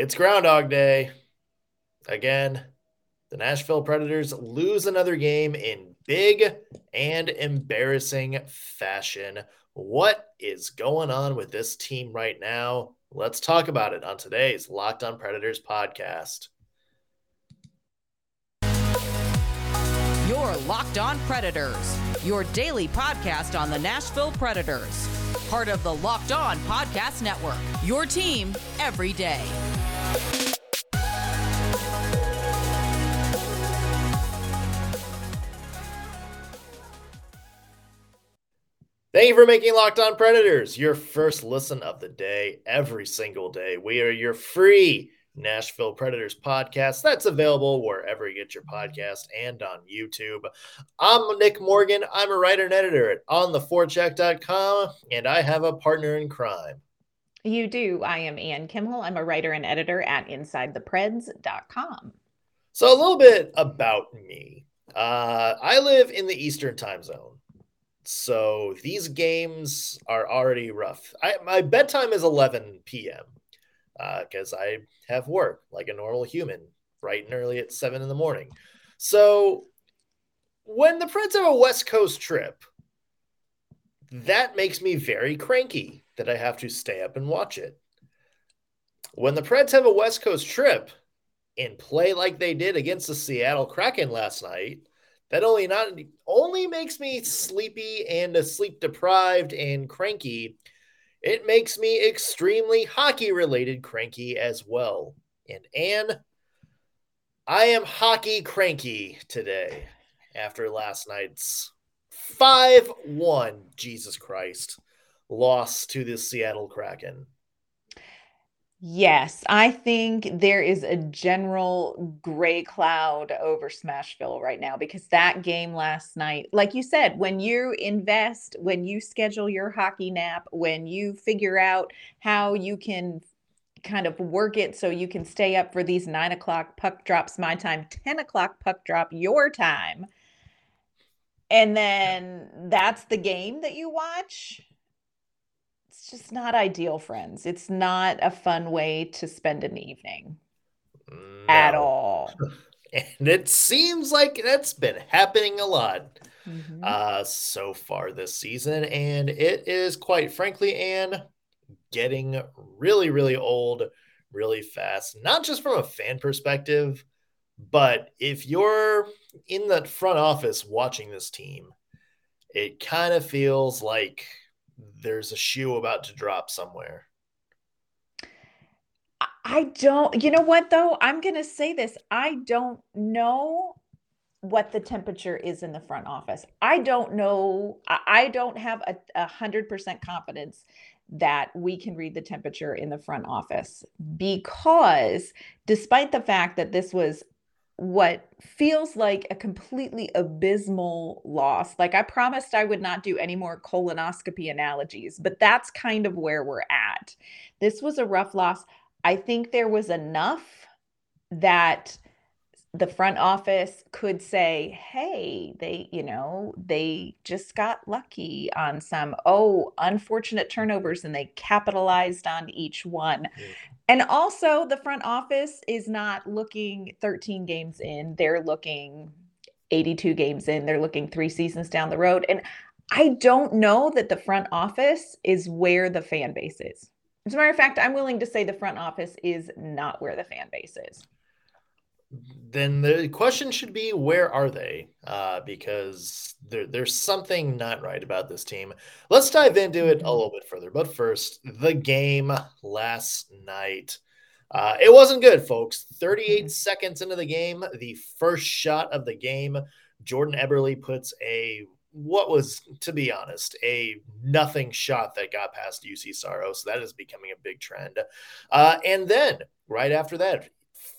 It's Groundhog Day. Again, the Nashville Predators lose another game in big and embarrassing fashion. What is going on with this team right now? Let's talk about it on today's Locked on Predators podcast. Your Locked on Predators, your daily podcast on the Nashville Predators. Part of the Locked on Podcast Network, your team every day. Thank you for making Locked On Predators your first listen of the day every single day. We are your free Nashville Predators podcast that's available wherever you get your podcast and on YouTube. I'm Nick Morgan. I'm a writer and editor at ontheforecheck.com, and I have a partner in crime. You do. I am Ann Kimmel. I'm a writer and editor at InsideThePreds.com. So, a little bit about me. Uh, I live in the Eastern time zone. So these games are already rough. I, my bedtime is 11 p.m. because uh, I have work like a normal human, bright and early at seven in the morning. So when the Preds have a West Coast trip, that makes me very cranky that I have to stay up and watch it. When the Preds have a West Coast trip and play like they did against the Seattle Kraken last night, that only not only makes me sleepy and sleep deprived and cranky it makes me extremely hockey related cranky as well. And Anne, I am hockey cranky today after last night's 5-1 Jesus Christ loss to the Seattle Kraken Yes, I think there is a general gray cloud over Smashville right now because that game last night, like you said, when you invest, when you schedule your hockey nap, when you figure out how you can kind of work it so you can stay up for these nine o'clock puck drops my time, 10 o'clock puck drop your time. And then that's the game that you watch just not ideal, friends. It's not a fun way to spend an evening no. at all. and it seems like that's been happening a lot mm-hmm. uh, so far this season. And it is quite frankly, Anne, getting really, really old really fast, not just from a fan perspective, but if you're in the front office watching this team, it kind of feels like there's a shoe about to drop somewhere. I don't, you know what though? I'm going to say this. I don't know what the temperature is in the front office. I don't know. I don't have a, hundred percent confidence that we can read the temperature in the front office because despite the fact that this was what feels like a completely abysmal loss. Like I promised I would not do any more colonoscopy analogies, but that's kind of where we're at. This was a rough loss. I think there was enough that the front office could say, hey, they, you know, they just got lucky on some, oh, unfortunate turnovers and they capitalized on each one. And also, the front office is not looking 13 games in, they're looking 82 games in, they're looking three seasons down the road. And I don't know that the front office is where the fan base is. As a matter of fact, I'm willing to say the front office is not where the fan base is then the question should be where are they? Uh, because there, there's something not right about this team. Let's dive into it a mm-hmm. little bit further. But first, the game last night. Uh, it wasn't good, folks. 38 mm-hmm. seconds into the game, the first shot of the game, Jordan Eberle puts a what was, to be honest, a nothing shot that got past Juuse Saros. So that is becoming a big trend. Uh, and then right after that,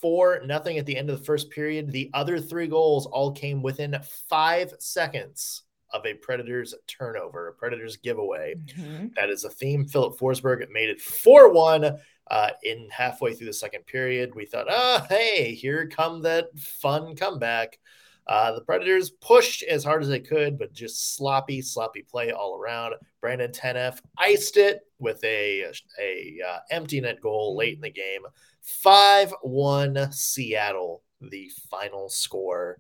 four nothing at the end of the first period. The other three goals all came within five seconds of a Predators turnover, a Predators giveaway. Mm-hmm. That is a theme. Philip Forsberg made it 4 1 uh, in halfway through the second period. We thought, oh, hey, here come that fun comeback. Uh, the Predators pushed as hard as they could, but just sloppy, sloppy play all around. Brandon Tanev iced it with a a uh, empty net goal late in the game. Five one Seattle, the final score.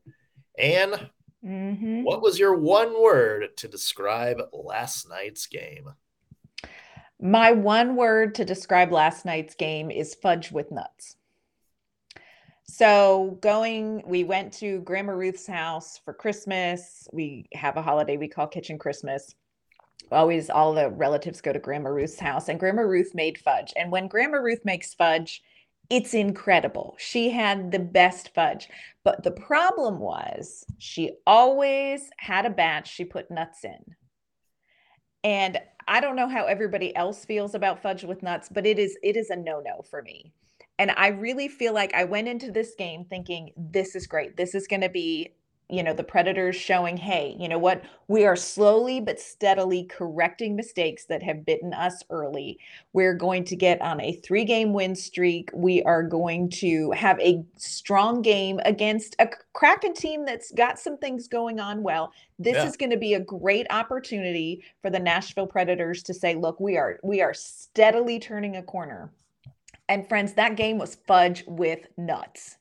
And Mhm. what was your one word to describe last night's game? My one word to describe last night's game is fudge with nuts. So, going, we went to Grandma Ruth's house for Christmas. We have a holiday we call Kitchen Christmas. Always, all the relatives go to Grandma Ruth's house, and Grandma Ruth made fudge. And when Grandma Ruth makes fudge, it's incredible. She had the best fudge. But the problem was, she always had a batch she put nuts in. And I don't know how everybody else feels about fudge with nuts, but it is it is a no-no for me. And I really feel like I went into this game thinking this is great. This is going to be, you know, the Predators showing, hey, you know what? We are slowly but steadily correcting mistakes that have bitten us early. We're going to get on a three-game win streak. We are going to have a strong game against a Kraken team that's got some things going on well. This Yeah. is going to be a great opportunity for the Nashville Predators to say, look, we are we are steadily turning a corner. And friends, that game was fudge with nuts.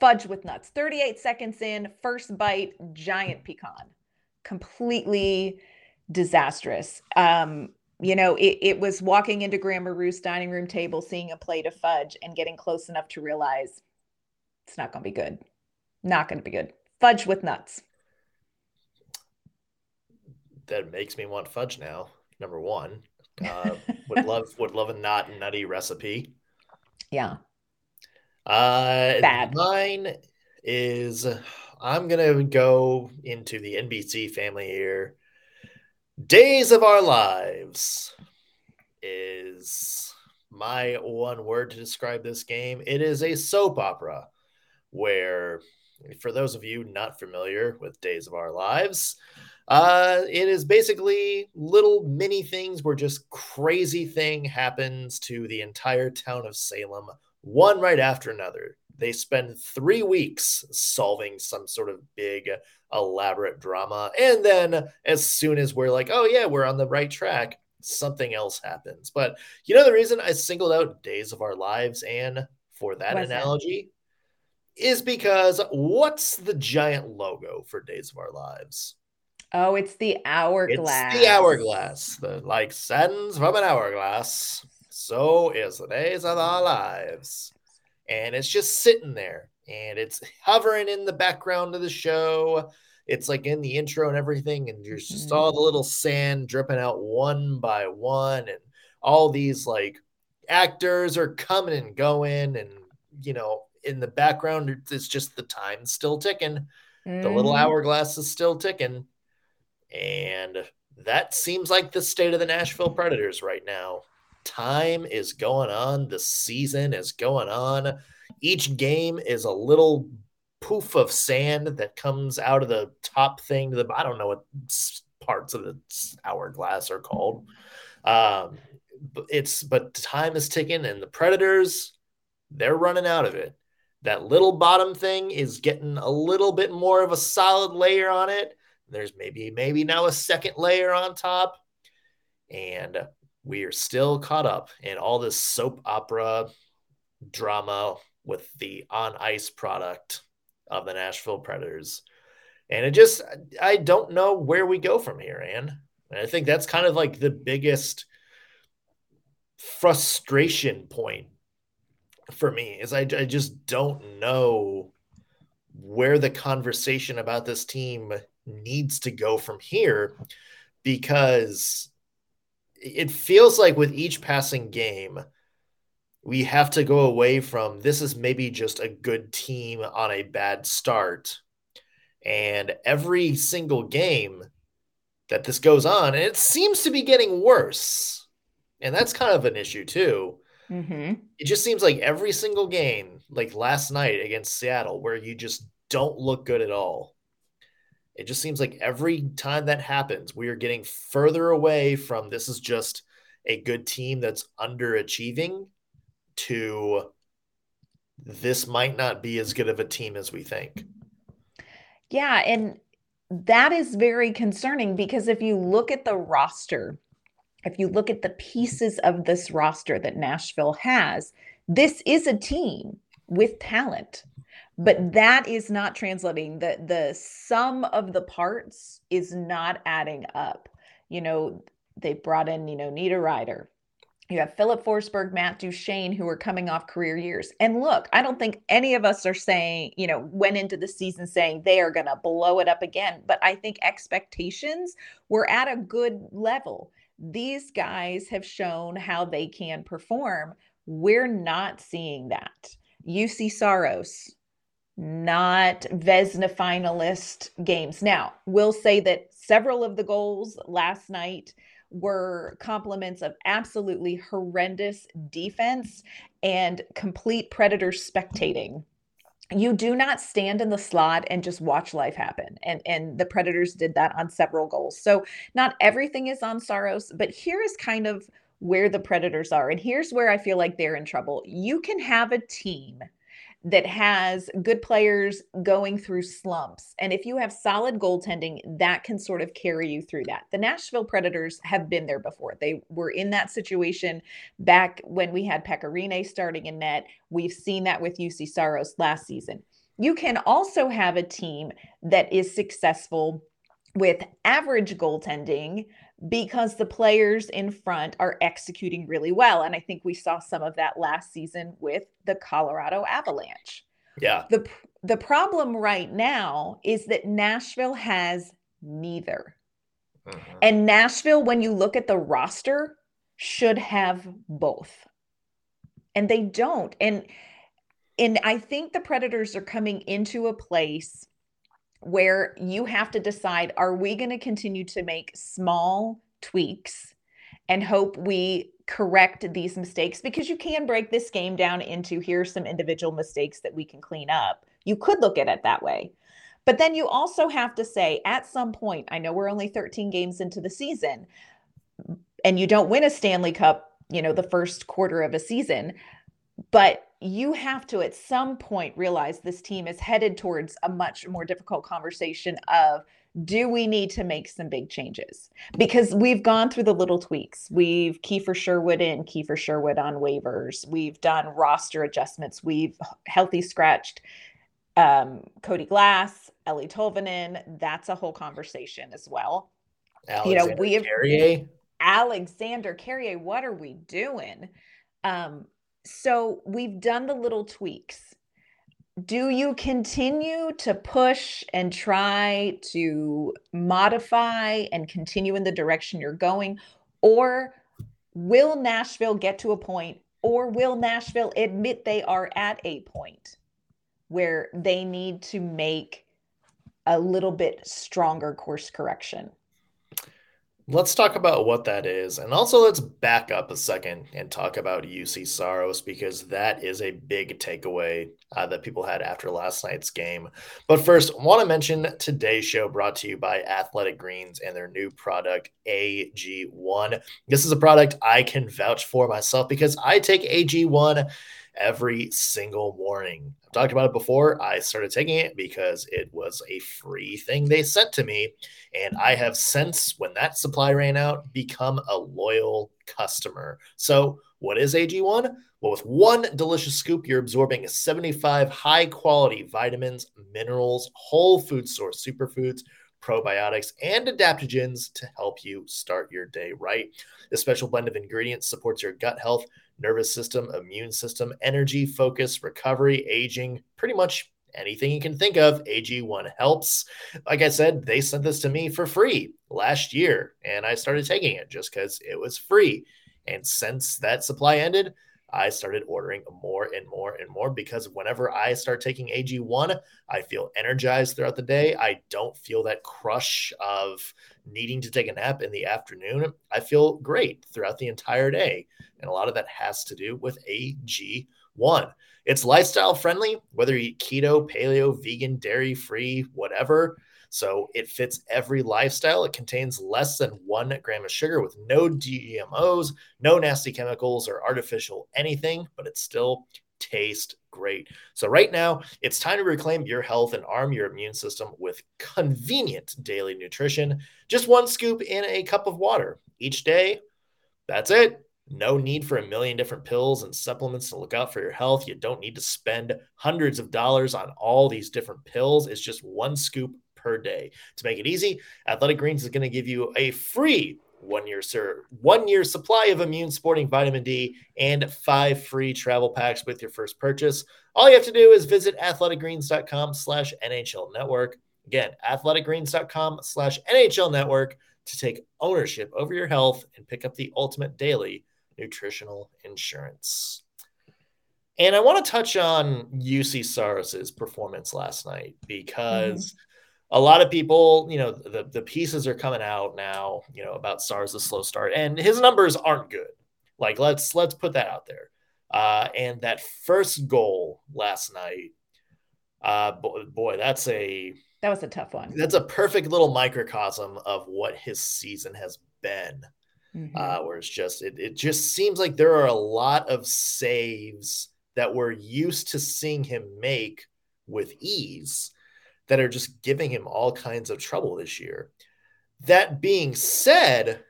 Fudge with nuts. 38 seconds in, first bite, giant pecan. Completely disastrous. Um, you know, it, it was walking into Grandma Ruth's dining room table, seeing a plate of fudge and getting close enough to realize it's not going to be good. Not going to be good. Fudge with nuts. That makes me want fudge now. Number one, uh, would love would love a not nutty recipe. Yeah. Uh, Bad. Mine is I'm gonna go into the NBC family here. Days of Our Lives is my one word to describe this game. It is a soap opera where, for those of you not familiar with Days of Our Lives, uh, it is basically little mini things where just crazy thing happens to the entire town of Salem, one right after another. They spend three weeks solving some sort of big, elaborate drama. And then, as soon as we're like, oh, yeah, we're on the right track, something else happens. But you know, the reason I singled out Days of Our Lives, and for that What's that? analogy, is because what's the giant logo for Days of Our Lives? Oh, it's the hourglass. It's the hourglass. The like sands from an hourglass. So is the days of our lives. And it's just sitting there and it's hovering in the background of the show. It's like in the intro and everything, and there's just Mhm. all the little sand dripping out one by one, and all these like actors are coming and going, and you know, in the background, it's just the time still ticking the little Mhm. hourglass is still ticking. And that seems like the state of the Nashville Predators right now. Time is going on, the season is going on. Each game is a little poof of sand that comes out of the top thing to the I don't know what parts of the hourglass are called. Um it's but time is ticking and the Predators they're running out of it. That little bottom thing is getting a little bit more of a solid layer on it. There's maybe maybe now a second layer on top, and we are still caught up in all this soap opera drama with the on ice product of the Nashville Predators. And it just I don't know where we go from here. And I think that's kind of like the biggest frustration point for me is I, I just don't know where the conversation about this team needs to go from here because it feels like with each passing game we have to go away from this is maybe just a good team on a bad start and every single game that this goes on and it seems to be getting worse and that's kind of an issue too Mhm. it just seems like every single game, like last night against Seattle, where you just don't look good at all. It just seems like every time that happens, we are getting further away from this is just a good team that's underachieving to this might not be as good of a team as we think. Yeah. And that is very concerning because if you look at the roster, if you look at the pieces of this roster that Nashville has, this is a team with talent but that is not translating the the sum of the parts is not adding up you know they brought in you know Niederreiter you have philip Forsberg, Matt Duchene, who are coming off career years. And look, I don't think any of us are saying, you know, went into the season saying they are going to blow it up again. But I think expectations were at a good level. These guys have shown how they can perform. We're not seeing that. Juuse Saros, not Vezina finalist games. Now, we'll say that several of the goals last night were compliments of absolutely horrendous defense and complete predator spectating. You do not stand in the slot and just watch life happen. And and the Predators did that on several goals. So not everything is on Saros, but here is kind of where the Predators are. And here's where I feel like they're in trouble. You can have a team that has good players going through slumps. And if you have solid goaltending, that can sort of carry you through that. The Nashville Predators have been there before. They were in that situation back when we had Pekka Rinne starting in net. We've seen that with Juuse Saros last season. You can also have a team that is successful with average goaltending because the players in front are executing really well. And I think we saw some of that last season with the Colorado Avalanche. Yeah. The the problem right now is that Nashville has neither. Mm-hmm. And Nashville when you look at the roster should have both. And they don't. And and I think the Predators are coming into a place where you have to decide are we going to continue to make small tweaks and hope we correct these mistakes because you can break this game down into here's some individual mistakes that we can clean up. You could look at it that way. But then you also have to say at some point, I know we're only 13 games into the season and you don't win a Stanley Cup, you know, the first quarter of a season, but you have to at some point realize this team is headed towards a much more difficult conversation of do we need to make some big changes? Because we've gone through the little tweaks. We've kiefer sherwood in kiefer sherwood on waivers. We've done roster adjustments. We've healthy scratched um, cody glass eeli tolvanen that's a whole conversation as well. Alexander you know we have Carrier. alexander Carrier, what are we doing? Um, so we've done the little tweaks. Do you continue to push and try to modify and continue in the direction you're going? Or will Nashville get to a point, or will Nashville admit they are at a point where they need to make a little bit stronger course correction? Let's talk about what that is. And also, let's back up a second and talk about Juuse Saros because that is a big takeaway uh, that people had after last night's game. But first, I want to mention today's show brought to you by Athletic Greens and their new product, AG1. This is a product I can vouch for myself because I take AG1 every single morning. I've talked about it before. I started taking it because it was a free thing they sent to me. And I have since, when that supply ran out, become a loyal customer. So, what is AG1? Well, with one delicious scoop, you're absorbing 75 high quality vitamins, minerals, whole food source superfoods, probiotics, and adaptogens to help you start your day right. This special blend of ingredients supports your gut health nervous system, immune system, energy, focus, recovery, aging, pretty much anything you can think of. AG1 helps. Like I said, they sent this to me for free last year, and I started taking it just because it was free. And since that supply ended, I started ordering more and more and more because whenever I start taking AG1, I feel energized throughout the day. I don't feel that crush of needing to take a nap in the afternoon. I feel great throughout the entire day. And a lot of that has to do with AG1. It's lifestyle friendly, whether you eat keto, paleo, vegan, dairy free, whatever. So it fits every lifestyle. It contains less than one gram of sugar with no GMOs, no nasty chemicals or artificial anything, but it still tastes great. So, right now, it's time to reclaim your health and arm your immune system with convenient daily nutrition. Just one scoop in a cup of water each day. That's it. No need for a million different pills and supplements to look out for your health. You don't need to spend hundreds of dollars on all these different pills. It's just one scoop per day. To make it easy, Athletic Greens is going to give you a free one year sir one year supply of immune sporting vitamin D and five free travel packs with your first purchase. All you have to do is visit athleticgreens.com slash NHL network. Again, athleticgreens.com slash NHL network to take ownership over your health and pick up the ultimate daily nutritional insurance. And I want to touch on Juuse Saros's performance last night because mm-hmm a lot of people, you know, the, the pieces are coming out now, you know, about Saros the slow start, and his numbers aren't good. Like let's let's put that out there. Uh, and that first goal last night, uh, boy, boy, that's a that was a tough one. That's a perfect little microcosm of what his season has been. Mm-hmm. Uh, where it's just it, it just seems like there are a lot of saves that we're used to seeing him make with ease that are just giving him all kinds of trouble this year. That being said,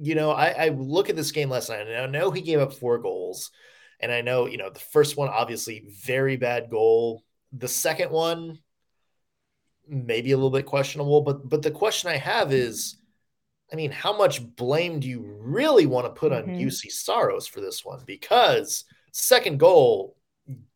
you know, I, I look at this game last night and I know he gave up four goals. And I know, you know, the first one, obviously, very bad goal. The second one, maybe a little bit questionable. But but the question I have is, I mean, how much blame do you really want to put mm-hmm. on Juuse Saros for this one? Because second goal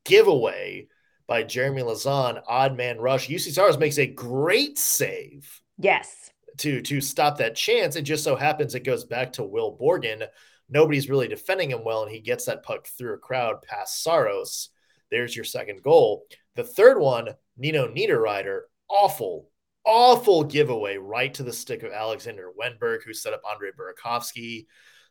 giveaway by Jeremy Lauzon, odd man rush. Juuse Saros makes a great save. Yes. To to stop that chance. It just so happens it goes back to Will Borgen. Nobody's really defending him well, and he gets that puck through a crowd past Saros. There's your second goal. The third one, Nino Niederreiter, awful, awful giveaway right to the stick of Alexander Wennberg, who set up Andre Burakovsky.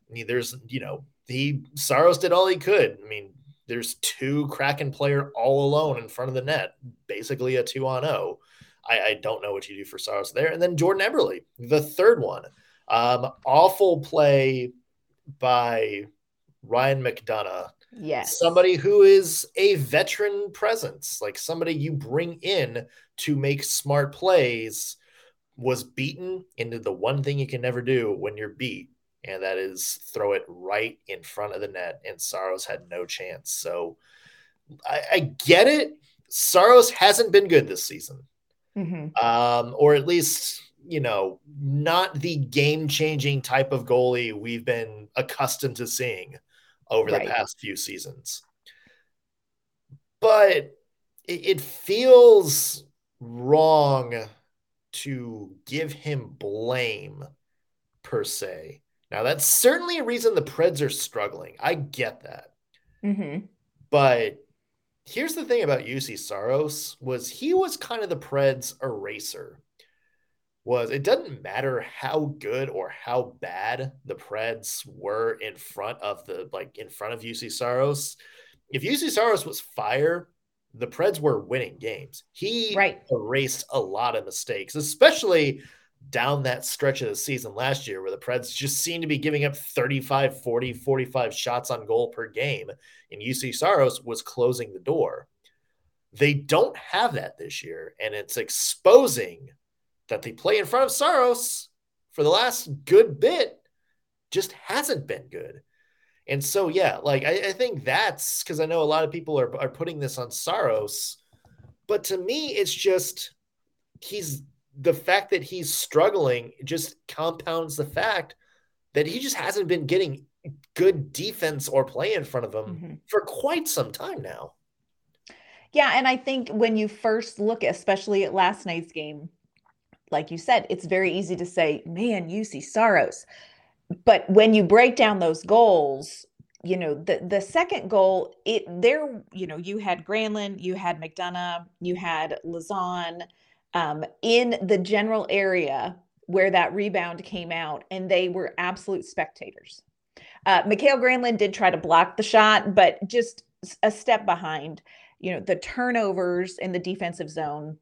I mean, there's, you know, he Saros did all he could. I mean, there's two Kraken player all alone in front of the net, basically a two on zero. I, I don't know what you do for Saros there. And then Jordan Eberle, the third one, um, awful play by Ryan McDonagh. Yes. Somebody who is a veteran presence, like somebody you bring in to make smart plays, was beaten into the one thing you can never do when you're beat, and that is throw it right in front of the net. And Saros had no chance. So I, I get it. Saros hasn't been good this season, mm-hmm. um, or at least you know not the game changing type of goalie we've been accustomed to seeing over right. the past few seasons. But it, it feels wrong to give him blame per se now, that's certainly a reason the Preds are struggling. I get that. Mm-hmm. But here's the thing about Juuse Saros was he was kind of the Preds eraser. Was it doesn't matter how good or how bad the Preds were in front of the like in front of Juuse Saros. If Juuse Saros was fire, the Preds were winning games. He right. erased a lot of mistakes, especially down that stretch of the season last year where the Preds just seemed to be giving up 35, 40, 45 shots on goal per game, and Juuse Saros was closing the door. They don't have that this year, and it's exposing that they play in front of Saros for the last good bit just hasn't been good. And so, yeah, like I, I think that's because I know a lot of people are, are putting this on Saros, but to me, it's just he's the fact that he's struggling just compounds the fact that he just hasn't been getting good defense or play in front of him mm-hmm. for quite some time now. Yeah, and I think when you first look, especially at last night's game, like you said, it's very easy to say, "Man, Juuse Saros," but when you break down those goals, you know the the second goal, it there, you know, you had Granlund, you had McDonagh, you had Lauzon, um, in the general area where that rebound came out, and they were absolute spectators. Uh, Mikael Granlund did try to block the shot, but just a step behind. You know, the turnovers in the defensive zone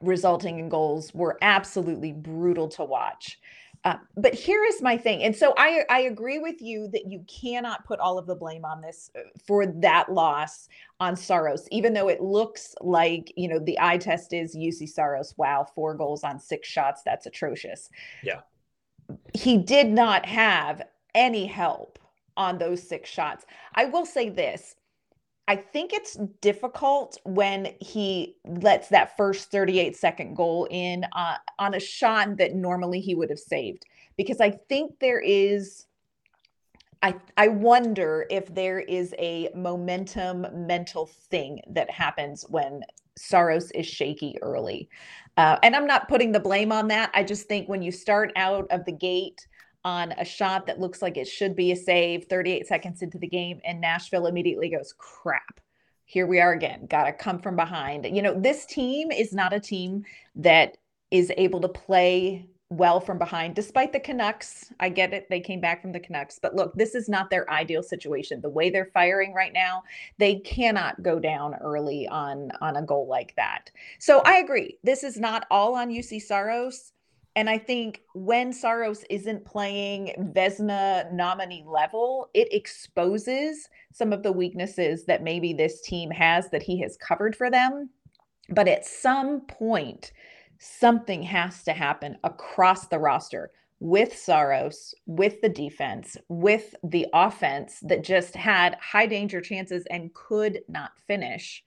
resulting in goals were absolutely brutal to watch. Uh, but here is my thing, and so I I agree with you that you cannot put all of the blame on this uh, for that loss on Saros, even though it looks like you know the eye test is Juuse Saros. Wow, four goals on six shots, that's atrocious. Yeah, he did not have any help on those six shots. I will say this. I think it's difficult when he lets that first 38 second goal in uh, on a shot that normally he would have saved because I think there is I I wonder if there is a momentum mental thing that happens when Saros is shaky early. Uh, and I'm not putting the blame on that. I just think when you start out of the gate on a shot that looks like it should be a save 38 seconds into the game and Nashville immediately goes crap. Here we are again. Got to come from behind. You know, this team is not a team that is able to play well from behind despite the Canucks. I get it. They came back from the Canucks, but look, this is not their ideal situation. The way they're firing right now, they cannot go down early on on a goal like that. So I agree. This is not all on Juuse Saros and I think when Saros isn't playing Vezina nominee level, it exposes some of the weaknesses that maybe this team has that he has covered for them. But at some point, something has to happen across the roster with Saros, with the defense, with the offense that just had high danger chances and could not finish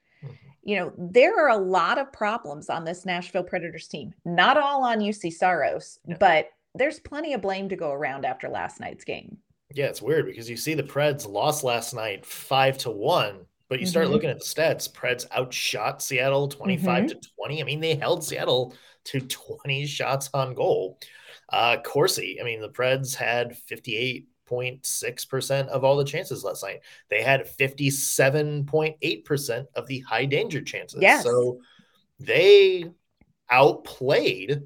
you know, there are a lot of problems on this Nashville Predators team. Not all on Juuse Saros, yeah. but there's plenty of blame to go around after last night's game. Yeah, it's weird because you see the Preds lost last night five to one, but you start mm-hmm. looking at the stats. Preds outshot Seattle 25 mm-hmm. to 20. I mean, they held Seattle to 20 shots on goal. Uh Corsi, I mean, the Preds had 58 0.6% of all the chances last night. They had 57.8% of the high danger chances. Yes. So they outplayed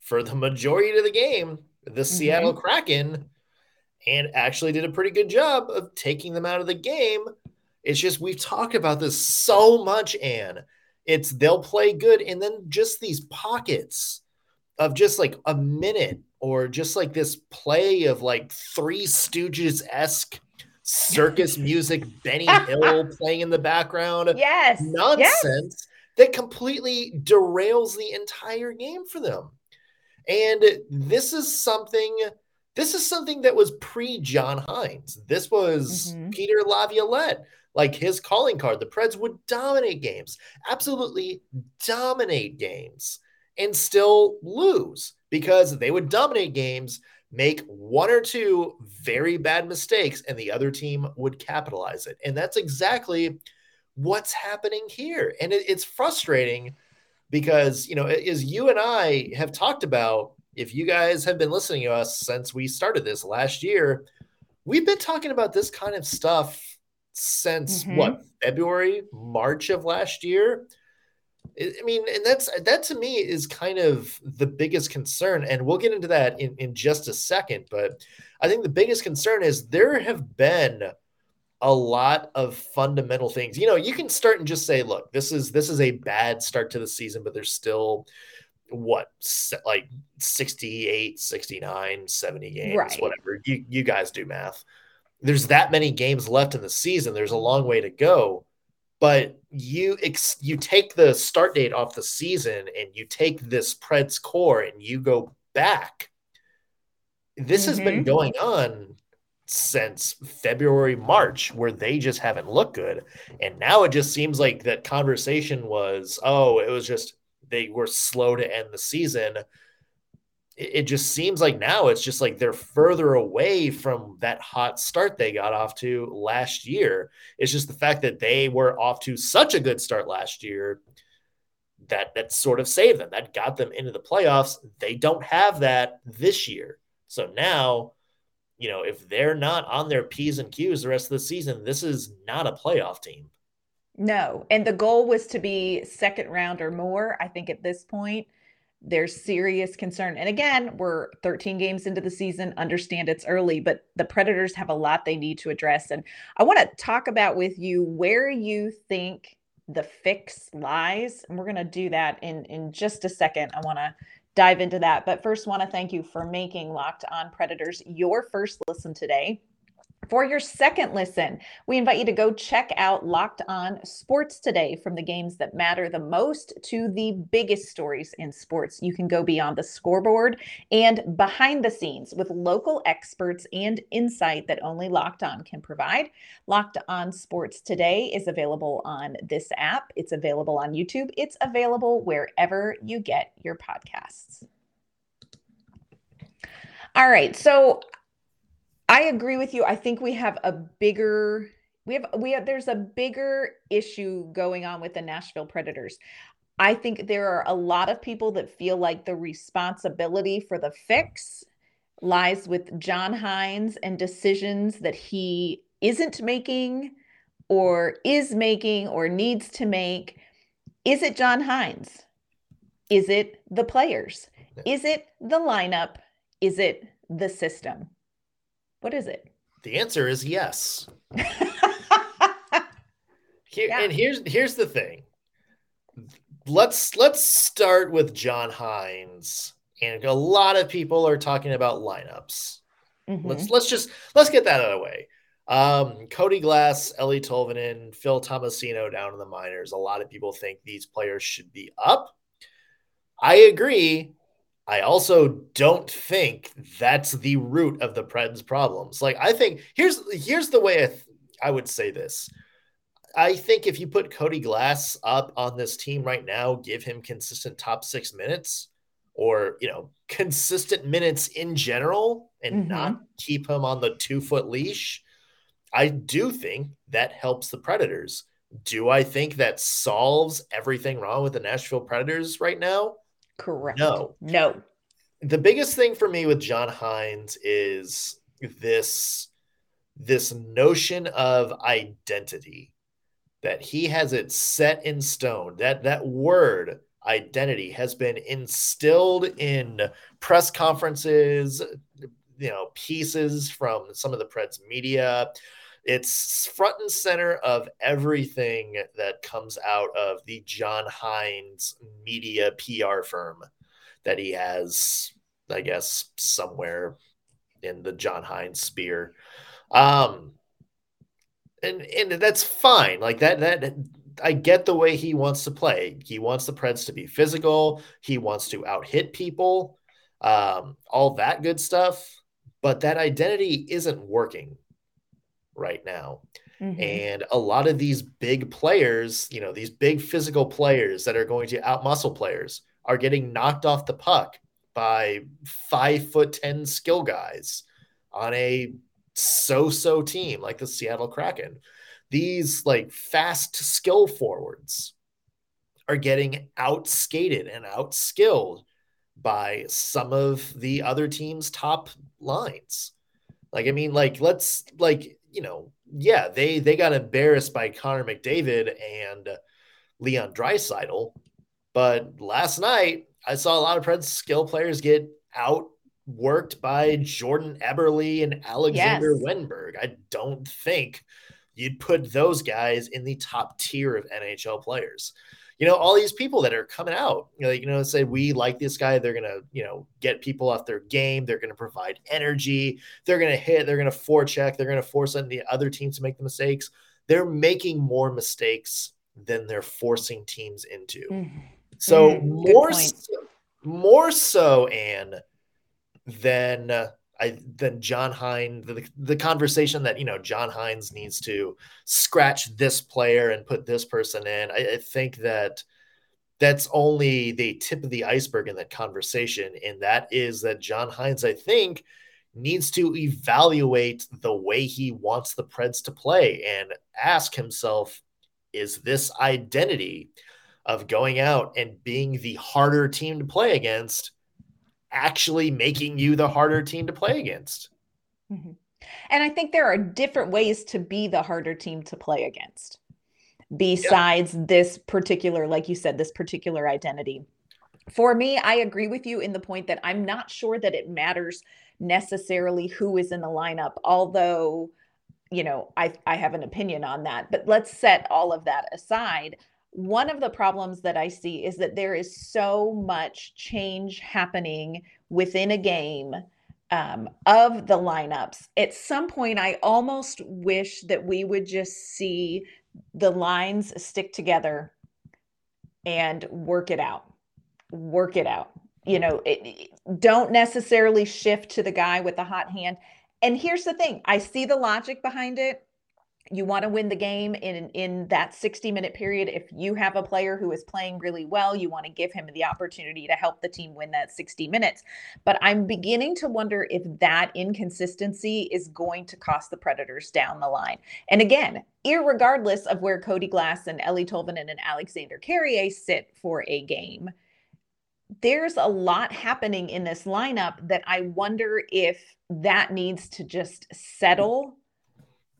for the majority of the game the mm-hmm. Seattle Kraken and actually did a pretty good job of taking them out of the game. It's just we've talked about this so much, Anne. It's they'll play good and then just these pockets of just like a minute or just like this play of like Three Stooges esque circus music, Benny Hill playing in the background. Yes. Nonsense yes. that completely derails the entire game for them. And this is something. This is something that was pre John Hynes. This was mm-hmm. Peter Laviolette like his calling card. The Preds would dominate games, absolutely dominate games and still lose because they would dominate games, make one or two very bad mistakes, and the other team would capitalize it. And that's exactly what's happening here. And it, it's frustrating because, you know, as you and I have talked about, if you guys have been listening to us since we started this last year, we've been talking about this kind of stuff since mm-hmm. what February, March of last year. I mean, and that's that to me is kind of the biggest concern, and we'll get into that in, in just a second. But I think the biggest concern is there have been a lot of fundamental things. You know, you can start and just say, look, this is this is a bad start to the season, but there's still what like 68 69 70 games right. whatever you you guys do math there's that many games left in the season there's a long way to go but you ex- you take the start date off the season and you take this Preds core and you go back. This mm-hmm. has been mm-hmm. going on since February, March, where they just haven't looked good. And now it just seems like that conversation was, oh, it was just they were slow to end the season it just seems like now it's just like they're further away from that hot start they got off to last year. It's just the fact that they were off to such a good start last year that that sort of saved them. That got them into the playoffs. They don't have that this year. So now, you know, if they're not on their P's and Q's the rest of the season, this is not a playoff team. No. And the goal was to be second round or more, I think at this point there's serious concern. And again, we're 13 games into the season, understand it's early, but the Predators have a lot they need to address. And I want to talk about with you where you think the fix lies. And we're going to do that in, in just a second. I want to dive into that. But first, want to thank you for making Locked On Predators your first listen today. For your second listen, we invite you to go check out Locked On Sports Today from the games that matter the most to the biggest stories in sports. You can go beyond the scoreboard and behind the scenes with local experts and insight that only Locked On can provide. Locked On Sports Today is available on this app, it's available on YouTube, it's available wherever you get your podcasts. All right. So I agree with you. I think we have a bigger we have we have there's a bigger issue going on with the Nashville Predators. I think there are a lot of people that feel like the responsibility for the fix lies with John Hynes and decisions that he isn't making or is making or needs to make. Is it John Hynes? Is it the players? Is it the lineup? Is it the system? What is it? The answer is yes. Here, yeah. And here's here's the thing. Let's let's start with John Hynes. And a lot of people are talking about lineups. Mm-hmm. Let's let's just let's get that out of the way. Um, Cody Glass, Eeli Tolvanen, Phil Tomasino down in the minors. A lot of people think these players should be up. I agree. I also don't think that's the root of the Preds' problems. Like I think here's here's the way I, th- I would say this. I think if you put Cody Glass up on this team right now, give him consistent top six minutes, or you know consistent minutes in general, and mm-hmm. not keep him on the two foot leash. I do think that helps the Predators. Do I think that solves everything wrong with the Nashville Predators right now? Correct. No. No. The biggest thing for me with John Hynes is this this notion of identity that he has it set in stone. That that word identity has been instilled in press conferences, you know, pieces from some of the Preds media. It's front and center of everything that comes out of the John Hynes media PR firm that he has, I guess, somewhere in the John Hynes spear. Um, and and that's fine. Like that that I get the way he wants to play. He wants the Preds to be physical. He wants to out hit people, um, all that good stuff. But that identity isn't working right now. Mm-hmm. And a lot of these big players, you know, these big physical players that are going to outmuscle players are getting knocked off the puck by five foot 10 skill guys on a so so team like the Seattle Kraken. These like fast skill forwards are getting outskated and outskilled by some of the other team's top lines. Like, I mean, like, let's like you know, yeah, they they got embarrassed by Connor McDavid and Leon Draisaitl, but last night I saw a lot of Preds skill players get outworked by Jordan Eberle and Alexander yes. Wennberg. I don't think you'd put those guys in the top tier of NHL players you know, all these people that are coming out, you know, you know, say we like this guy, they're gonna, you know, get people off their game, they're gonna provide energy, they're gonna hit, they're gonna forecheck, they're gonna force on the other teams to make the mistakes. They're making more mistakes than they're forcing teams into. Mm-hmm. So mm, more, so, more so, and than uh, I than John Hynes, the, the conversation that you know John Hynes needs to scratch this player and put this person in. I, I think that that's only the tip of the iceberg in that conversation, and that is that John Hynes, I think, needs to evaluate the way he wants the Preds to play and ask himself, is this identity of going out and being the harder team to play against? Actually making you the harder team to play against. Mm-hmm. And I think there are different ways to be the harder team to play against besides yeah. this particular, like you said, this particular identity. For me, I agree with you in the point that I'm not sure that it matters necessarily who is in the lineup, although, you know, I, I have an opinion on that. But let's set all of that aside one of the problems that I see is that there is so much change happening within a game um, of the lineups. At some point, I almost wish that we would just see the lines stick together and work it out. Work it out. You know, it, don't necessarily shift to the guy with the hot hand. And here's the thing I see the logic behind it you want to win the game in in that 60 minute period. If you have a player who is playing really well you want to give him the opportunity to help the team win that 60 minutes. But i'm beginning to wonder if that inconsistency is going to cost the predators down the line. And again regardless of where cody glass and eeli tolvanen and alexander carrier sit for a game there's a lot happening in this lineup that i wonder if that needs to just settle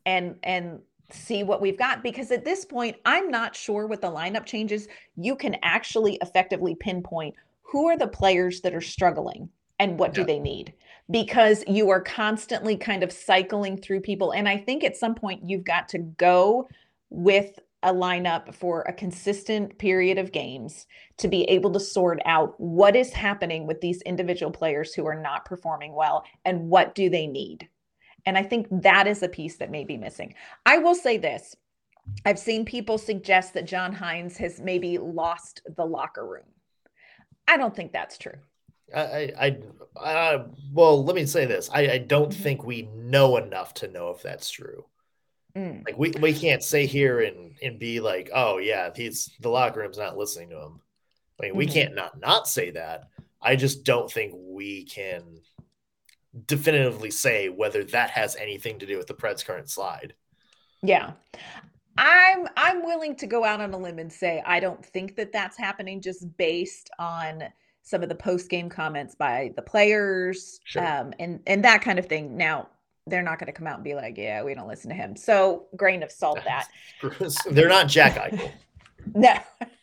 and and see what we've got because at this point I'm not sure with the lineup changes you can actually effectively pinpoint who are the players that are struggling and what yeah. do they need because you are constantly kind of cycling through people and I think at some point you've got to go with a lineup for a consistent period of games to be able to sort out what is happening with these individual players who are not performing well and what do they need and I think that is a piece that may be missing. I will say this I've seen people suggest that John Hynes has maybe lost the locker room. I don't think that's true. I, I, I well, let me say this. I, I don't mm-hmm. think we know enough to know if that's true. Mm. Like we, we can't say here and and be like, oh yeah, he's the locker room's not listening to him. I mean, mm-hmm. we can't not not say that. I just don't think we can definitively say whether that has anything to do with the Preds' current slide. Yeah. I'm I'm willing to go out on a limb and say I don't think that that's happening just based on some of the post game comments by the players sure. um, and and that kind of thing. Now they're not going to come out and be like, yeah, we don't listen to him. So grain of salt that they're not Jack Eichel. no,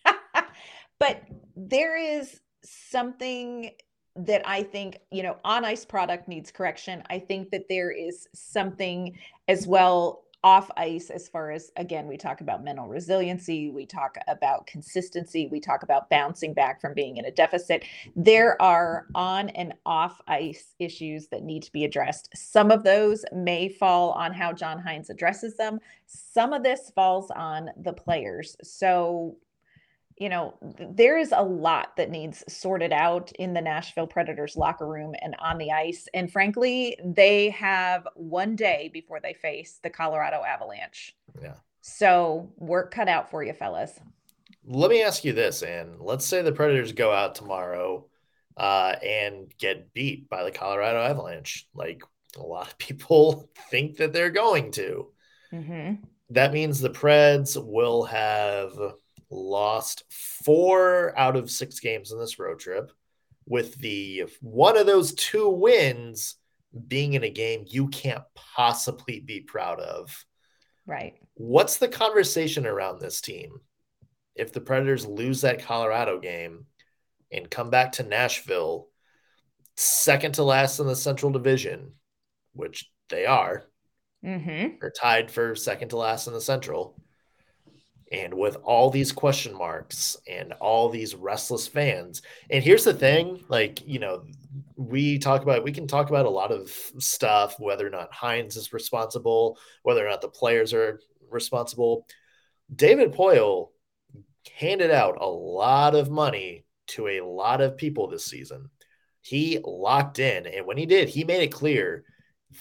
but there is something that I think, you know, on ice product needs correction. I think that there is something as well off ice as far as again we talk about mental resiliency we talk about consistency we talk about bouncing back from being in a deficit. There are on and off ice issues that need to be addressed. Some of those may fall on how john hynes addresses them. Some of this falls on the players. So you know, there is a lot that needs sorted out in the Nashville Predators locker room and on the ice. And frankly, they have one day before they face the Colorado Avalanche. Yeah. So work cut out for you, fellas. Let me ask you this, and let's say the Predators go out tomorrow uh, and get beat by the Colorado Avalanche. Like a lot of people think that they're going to. Mm-hmm. That means the Preds will have lost four out of six games in this road trip, with the one of those two wins being in a game you can't possibly be proud of. Right. What's the conversation around this team? If the Predators lose that Colorado game and come back to Nashville, second to last in the Central Division, which they are, mm-hmm. are tied for second to last in the Central and with all these question marks and all these restless fans. And here's the thing like, you know, we talk about, we can talk about a lot of stuff, whether or not Hynes is responsible, whether or not the players are responsible. David Poile handed out a lot of money to a lot of people this season. He locked in, and when he did, he made it clear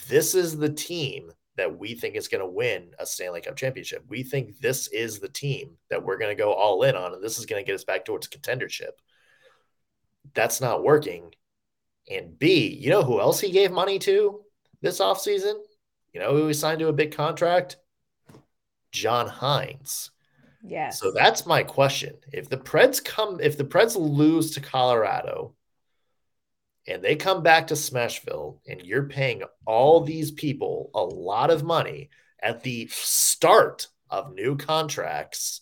this is the team that we think is going to win a Stanley Cup championship. We think this is the team that we're going to go all in on, and this is going to get us back towards contendership. That's not working. And B, you know who else he gave money to this offseason? You know who he signed to a big contract? John Hynes. Yes. So that's my question. If the Preds come, if the Preds lose to Colorado, and they come back to Smashville and you're paying all these people a lot of money at the start of new contracts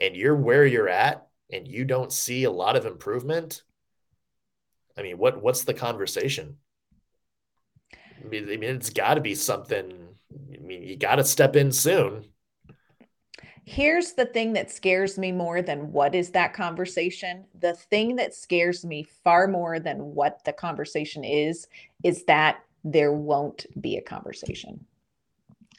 and you're where you're at and you don't see a lot of improvement? I mean what what's the conversation? I mean, I mean it's got to be something i mean you got to step in soon Here's the thing that scares me more than what is that conversation. The thing that scares me far more than what the conversation is, is that there won't be a conversation.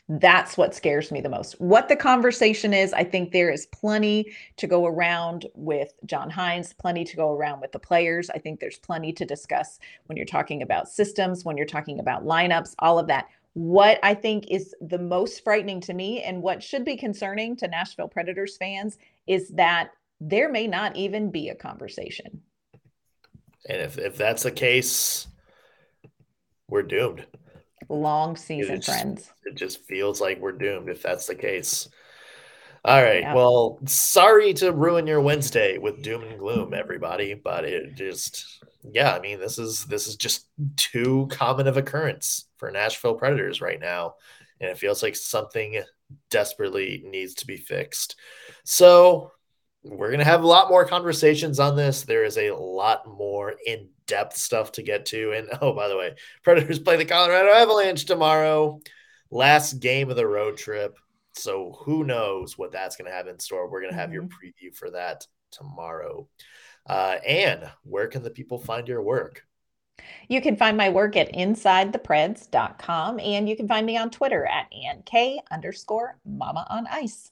That's what scares me the most. What the conversation is, I think there is plenty to go around with John Hynes, plenty to go around with the players. I think there's plenty to discuss when you're talking about systems, when you're talking about lineups, all of that. What I think is the most frightening to me and what should be concerning to Nashville Predators fans is that there may not even be a conversation. And if, if that's the case, we're doomed. Long season, it just, friends. It just feels like we're doomed if that's the case. All right. Yeah. Well, sorry to ruin your Wednesday with doom and gloom, everybody, but it just yeah, I mean, this is this is just too common of occurrence for Nashville Predators right now. And it feels like something desperately needs to be fixed. So we're going to have a lot more conversations on this. There is a lot more in depth stuff to get to. And oh, by the way, Predators play the Colorado Avalanche tomorrow, last game of the road trip. So who knows what that's going to have in store? We're going to have mm-hmm. your preview for that tomorrow. Uh, Anne, where can the people find your work? You can find my work at insidethepreds.com and you can find me on Twitter at AnnK underscore mama on ice.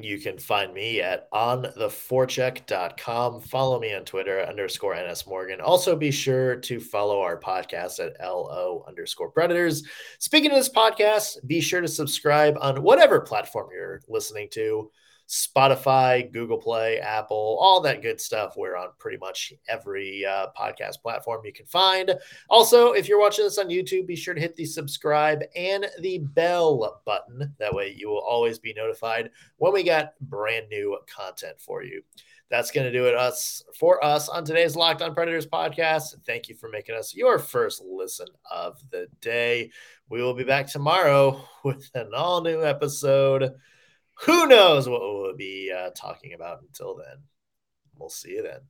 You can find me at ontheforecheck.com. Follow me on Twitter underscore NS Morgan. Also, be sure to follow our podcast at LO underscore Predators. Speaking of this podcast, be sure to subscribe on whatever platform you're listening to. Spotify, Google Play, Apple, all that good stuff. We're on pretty much every uh, podcast platform you can find. Also, if you're watching this on YouTube, be sure to hit the subscribe and the bell button. That way, you will always be notified when we got brand new content for you. That's going to do it us for us on today's Locked On Predators podcast. Thank you for making us your first listen of the day. We will be back tomorrow with an all new episode who knows what we'll be uh, talking about until then. We'll see you then.